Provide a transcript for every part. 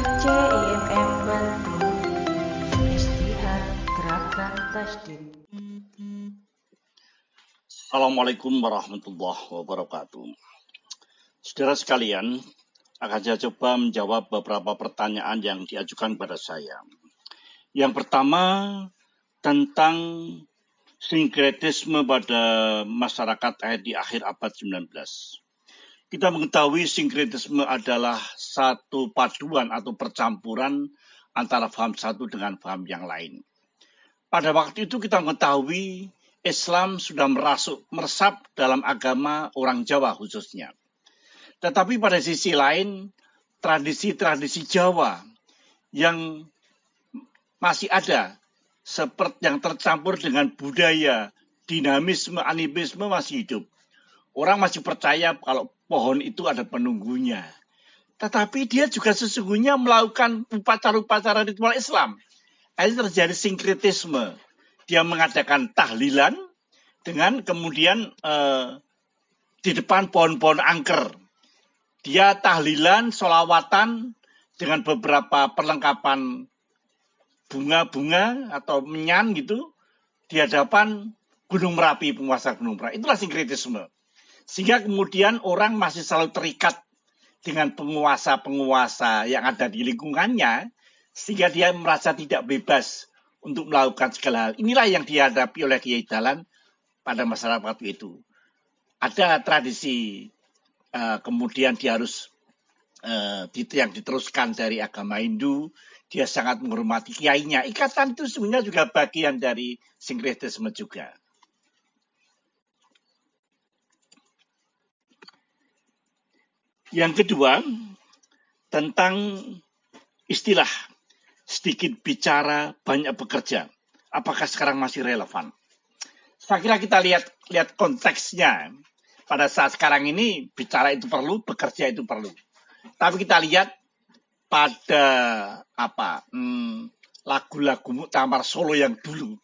CIMM Bantul Istihad Gerakan Tasdid Assalamualaikum warahmatullahi wabarakatuh. Saudara sekalian, akan saya coba menjawab beberapa pertanyaan yang diajukan pada saya. Yang pertama tentang sinkretisme pada masyarakat di akhir abad 19. Kita mengetahui sinkretisme adalah satu paduan atau percampuran antara faham satu dengan faham yang lain. Pada waktu itu kita mengetahui Islam sudah merasuk, meresap dalam agama orang Jawa khususnya. Tetapi pada sisi lain, tradisi-tradisi Jawa yang masih ada seperti yang tercampur dengan budaya, dinamisme, animisme masih hidup. Orang masih percaya kalau pohon itu ada penunggunya. Tetapi dia juga sesungguhnya melakukan upacara-upacara ritual Islam. Ini terjadi sinkretisme. Dia mengadakan tahlilan dengan kemudian eh, di depan pohon-pohon angker. Dia tahlilan, solawatan dengan beberapa perlengkapan bunga-bunga atau menyan gitu di hadapan Gunung Merapi, penguasa Gunung Merapi. Itulah sinkretisme. Sehingga kemudian orang masih selalu terikat dengan penguasa-penguasa yang ada di lingkungannya, sehingga dia merasa tidak bebas untuk melakukan segala hal. Inilah yang dihadapi oleh Kiai Dalan pada masyarakat waktu itu. Ada tradisi uh, kemudian dia harus uh, yang diteruskan dari agama Hindu, dia sangat menghormati kiainya. Ikatan itu sebenarnya juga bagian dari sinkretisme juga. Yang kedua, tentang istilah sedikit bicara, banyak bekerja. Apakah sekarang masih relevan? Saya kira kita lihat lihat konteksnya. Pada saat sekarang ini bicara itu perlu, bekerja itu perlu. Tapi kita lihat pada apa hmm, lagu-lagu Muktamar Solo yang dulu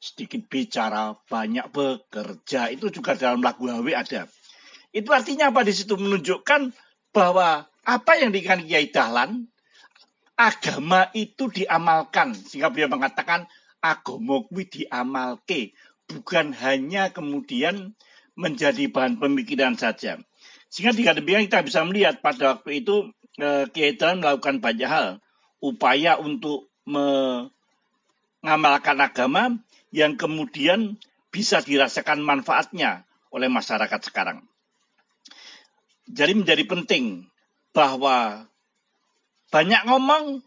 sedikit bicara banyak bekerja itu juga dalam lagu HW ada itu artinya apa di situ menunjukkan bahwa apa yang dikatakan Kiai Dahlan agama itu diamalkan sehingga beliau mengatakan agama kuwi diamalke bukan hanya kemudian menjadi bahan pemikiran saja sehingga dengan demikian kita bisa melihat pada waktu itu eh, Kiai melakukan banyak hal. Upaya untuk mengamalkan agama yang kemudian bisa dirasakan manfaatnya oleh masyarakat sekarang. Jadi menjadi penting bahwa banyak ngomong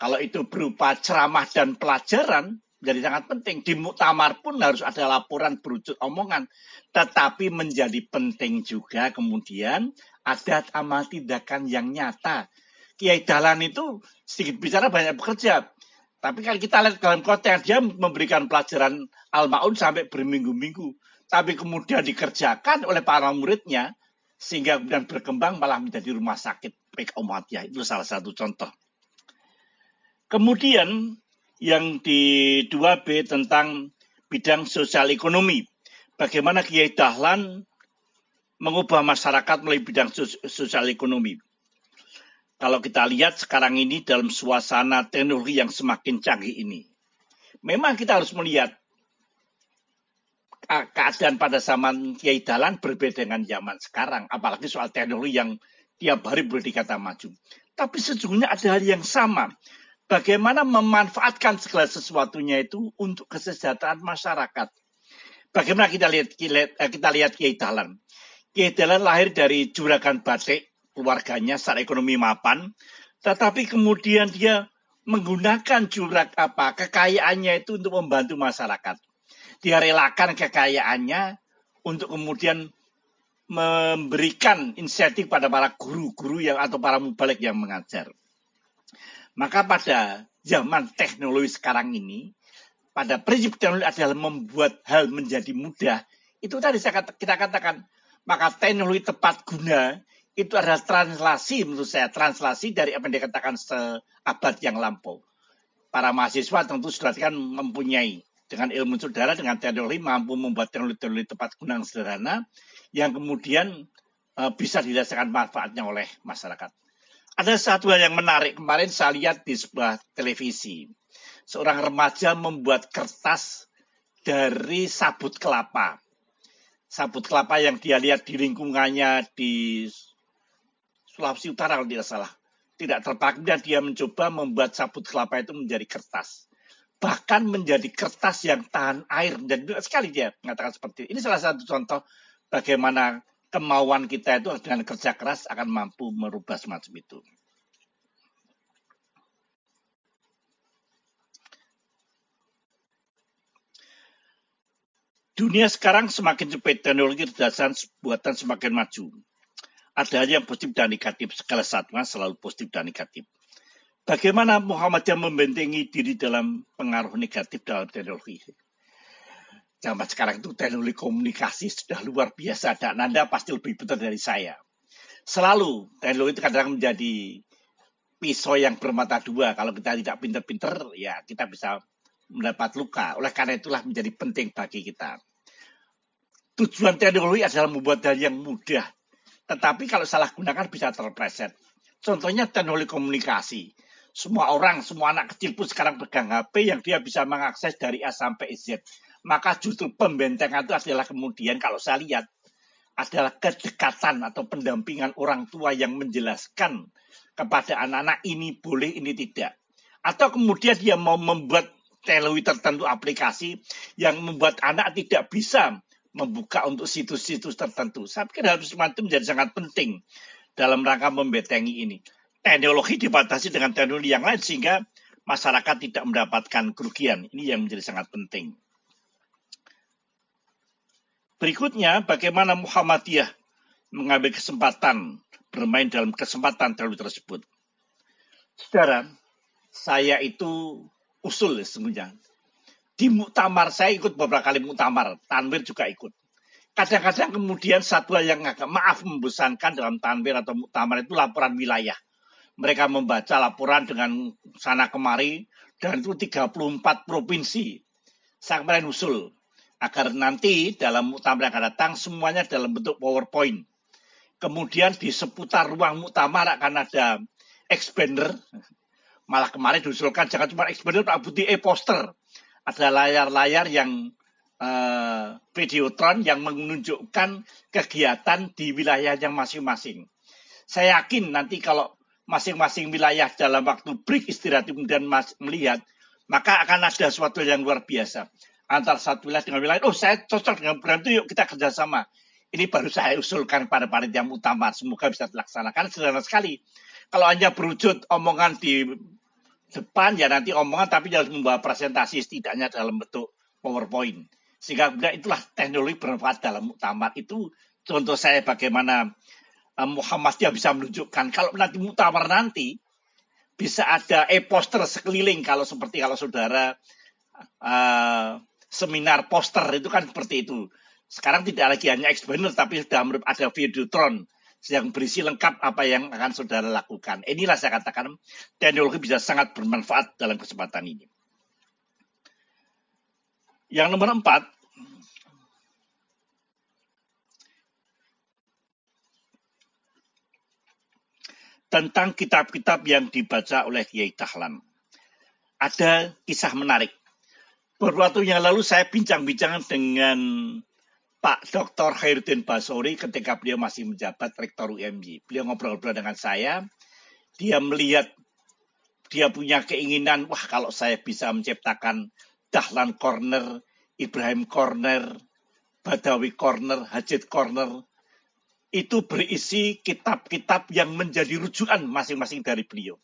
kalau itu berupa ceramah dan pelajaran jadi sangat penting. Di muktamar pun harus ada laporan berujut omongan. Tetapi menjadi penting juga kemudian ada amal tindakan yang nyata. Kiai Dalan itu sedikit bicara banyak bekerja. Tapi kalau kita lihat dalam konteks dia memberikan pelajaran Al-Ma'un sampai berminggu-minggu. Tapi kemudian dikerjakan oleh para muridnya sehingga kemudian berkembang malah menjadi rumah sakit PK Umatiyah. Itu salah satu contoh. Kemudian yang di 2B tentang bidang sosial ekonomi. Bagaimana Kiai Dahlan mengubah masyarakat melalui bidang sosial ekonomi. Kalau kita lihat sekarang ini dalam suasana teknologi yang semakin canggih ini. Memang kita harus melihat keadaan pada zaman Kiai Dahlan berbeda dengan zaman sekarang. Apalagi soal teknologi yang tiap hari boleh dikata maju. Tapi sesungguhnya ada hal yang sama bagaimana memanfaatkan segala sesuatunya itu untuk kesejahteraan masyarakat. Bagaimana kita lihat eh, kita lihat Kiai Dahlan. Kiai Dahlan lahir dari juragan batik, keluarganya secara ekonomi mapan, tetapi kemudian dia menggunakan jurak apa kekayaannya itu untuk membantu masyarakat. Dia relakan kekayaannya untuk kemudian memberikan insentif pada para guru-guru yang atau para mubalik yang mengajar. Maka pada zaman teknologi sekarang ini, pada prinsip teknologi adalah membuat hal menjadi mudah. Itu tadi saya kata, kita katakan, maka teknologi tepat guna itu adalah translasi menurut saya, translasi dari apa yang dikatakan seabad yang lampau. Para mahasiswa tentu sudah kan mempunyai dengan ilmu saudara, dengan teknologi mampu membuat teknologi-teknologi tepat guna sederhana yang kemudian uh, bisa dirasakan manfaatnya oleh masyarakat. Ada satu hal yang menarik. Kemarin saya lihat di sebuah televisi. Seorang remaja membuat kertas dari sabut kelapa. Sabut kelapa yang dia lihat di lingkungannya di Sulawesi Utara kalau tidak salah. Tidak terpakai dan dia mencoba membuat sabut kelapa itu menjadi kertas. Bahkan menjadi kertas yang tahan air. Dan sekali dia mengatakan seperti ini. Ini salah satu contoh bagaimana kemauan kita itu dengan kerja keras akan mampu merubah semacam itu. Dunia sekarang semakin cepat, teknologi berdasarkan buatan semakin maju. Ada yang positif dan negatif, segala satunya selalu positif dan negatif. Bagaimana Muhammadiyah membentengi diri dalam pengaruh negatif dalam teknologi? zaman sekarang itu teknologi komunikasi sudah luar biasa dan Anda pasti lebih betul dari saya. Selalu teknologi itu kadang menjadi pisau yang bermata dua. Kalau kita tidak pinter-pinter, ya kita bisa mendapat luka. Oleh karena itulah menjadi penting bagi kita. Tujuan teknologi adalah membuat hal yang mudah. Tetapi kalau salah gunakan bisa terpleset. Contohnya teknologi komunikasi. Semua orang, semua anak kecil pun sekarang pegang HP yang dia bisa mengakses dari A sampai Z maka justru pembentengan itu adalah kemudian kalau saya lihat adalah kedekatan atau pendampingan orang tua yang menjelaskan kepada anak-anak ini boleh, ini tidak. Atau kemudian dia mau membuat teknologi tertentu aplikasi yang membuat anak tidak bisa membuka untuk situs-situs tertentu. Saya pikir hal semacam menjadi sangat penting dalam rangka membentengi ini. Teknologi dibatasi dengan teknologi yang lain sehingga masyarakat tidak mendapatkan kerugian. Ini yang menjadi sangat penting. Berikutnya, bagaimana Muhammadiyah mengambil kesempatan bermain dalam kesempatan terlalu tersebut. Saudara, saya itu usul sesungguhnya. Di muktamar, saya ikut beberapa kali muktamar, Tanwir juga ikut. Kadang-kadang kemudian satu yang agak maaf membosankan dalam tanwir atau muktamar itu laporan wilayah. Mereka membaca laporan dengan sana kemari, dan itu 34 provinsi. Saya kemarin usul, agar nanti dalam muktamar yang akan datang semuanya dalam bentuk PowerPoint. Kemudian di seputar ruang muktamar akan ada expander. Malah kemarin diusulkan jangan cuma expander, Pak Budi, e poster. Ada layar-layar yang uh, videotron yang menunjukkan kegiatan di wilayahnya masing-masing. Saya yakin nanti kalau masing-masing wilayah dalam waktu break istirahat kemudian melihat, maka akan ada sesuatu yang luar biasa antar satu wilayah dengan wilayah. Oh, saya cocok dengan brand itu, yuk kita kerjasama. Ini baru saya usulkan pada panitia utama. Semoga bisa dilaksanakan. Sederhana sekali. Kalau hanya berwujud omongan di depan, ya nanti omongan tapi harus membawa presentasi setidaknya dalam bentuk PowerPoint. Sehingga itulah teknologi bermanfaat dalam muktamar. Itu contoh saya bagaimana Muhammadiyah bisa menunjukkan. Kalau nanti muktamar nanti, bisa ada e-poster sekeliling kalau seperti kalau saudara uh, seminar poster itu kan seperti itu. Sekarang tidak lagi hanya expander tapi sudah ada videotron yang berisi lengkap apa yang akan saudara lakukan. Inilah saya katakan teknologi bisa sangat bermanfaat dalam kesempatan ini. Yang nomor empat, tentang kitab-kitab yang dibaca oleh Kiai Dahlan. Ada kisah menarik Beberapa waktu yang lalu saya bincang-bincang dengan Pak Dr. Khairuddin Basori ketika beliau masih menjabat Rektor UMY. Beliau ngobrol-ngobrol dengan saya. Dia melihat, dia punya keinginan, wah kalau saya bisa menciptakan Dahlan Corner, Ibrahim Corner, Badawi Corner, Hajit Corner, itu berisi kitab-kitab yang menjadi rujukan masing-masing dari beliau.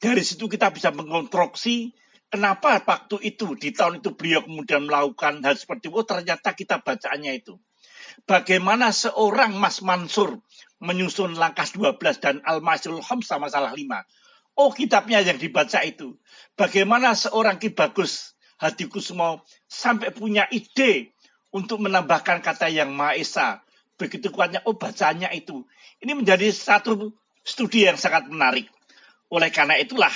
Dari situ kita bisa mengonstruksi Kenapa waktu itu, di tahun itu beliau kemudian melakukan hal seperti itu? Oh ternyata kita bacaannya itu. Bagaimana seorang Mas Mansur menyusun langkah 12 dan Al-Masyul sama masalah 5. Oh kitabnya yang dibaca itu. Bagaimana seorang Ki Bagus Hadi Kusmo sampai punya ide untuk menambahkan kata yang Maha. Begitu kuatnya, oh bacanya itu. Ini menjadi satu studi yang sangat menarik. Oleh karena itulah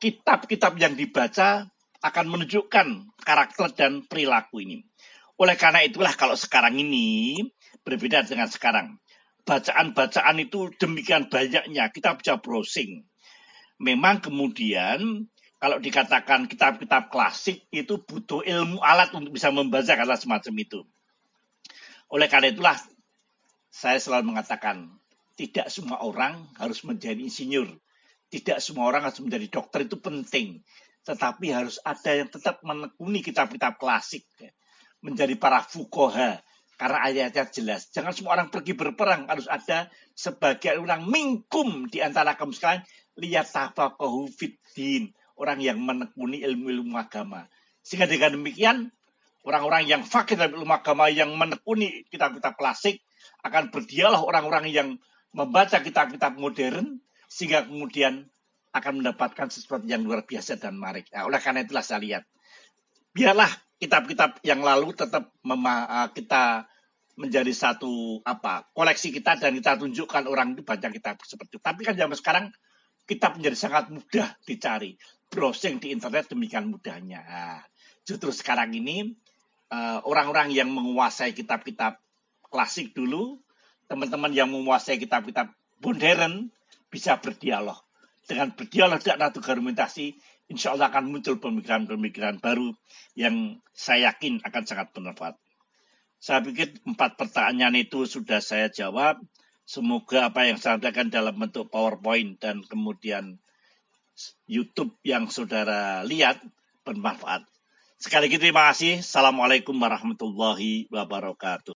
kitab-kitab yang dibaca akan menunjukkan karakter dan perilaku ini. Oleh karena itulah kalau sekarang ini berbeda dengan sekarang. bacaan-bacaan itu demikian banyaknya, kita bisa browsing. Memang kemudian kalau dikatakan kitab-kitab klasik itu butuh ilmu alat untuk bisa membaca kata semacam itu. Oleh karena itulah saya selalu mengatakan tidak semua orang harus menjadi insinyur, tidak semua orang harus menjadi dokter itu penting, tetapi harus ada yang tetap menekuni kitab-kitab klasik, menjadi para fukoha, karena ayatnya jelas. Jangan semua orang pergi berperang, harus ada sebagian orang mingkum di antara kaum sekalian. Lihat tafakohu fiddin, orang yang menekuni ilmu-ilmu agama. Sehingga dengan demikian, orang-orang yang fakir dalam ilmu agama yang menekuni kitab-kitab klasik akan berdialog orang-orang yang membaca kitab-kitab modern sehingga kemudian akan mendapatkan sesuatu yang luar biasa dan menarik. Nah, oleh karena itulah saya lihat, biarlah kitab-kitab yang lalu tetap mema kita menjadi satu apa koleksi kita dan kita tunjukkan orang itu baca kitab seperti itu. Tapi kan zaman sekarang kitab menjadi sangat mudah dicari browsing di internet demikian mudahnya. Nah, justru sekarang ini eh, orang-orang yang menguasai kitab-kitab klasik dulu, teman-teman yang menguasai kitab-kitab modern bisa berdialog. Dengan berdialog dan argumentasi, insya Allah akan muncul pemikiran-pemikiran baru yang saya yakin akan sangat bermanfaat. Saya pikir empat pertanyaan itu sudah saya jawab. Semoga apa yang saya sampaikan dalam bentuk PowerPoint dan kemudian YouTube yang saudara lihat bermanfaat. Sekali lagi terima kasih. Assalamualaikum warahmatullahi wabarakatuh.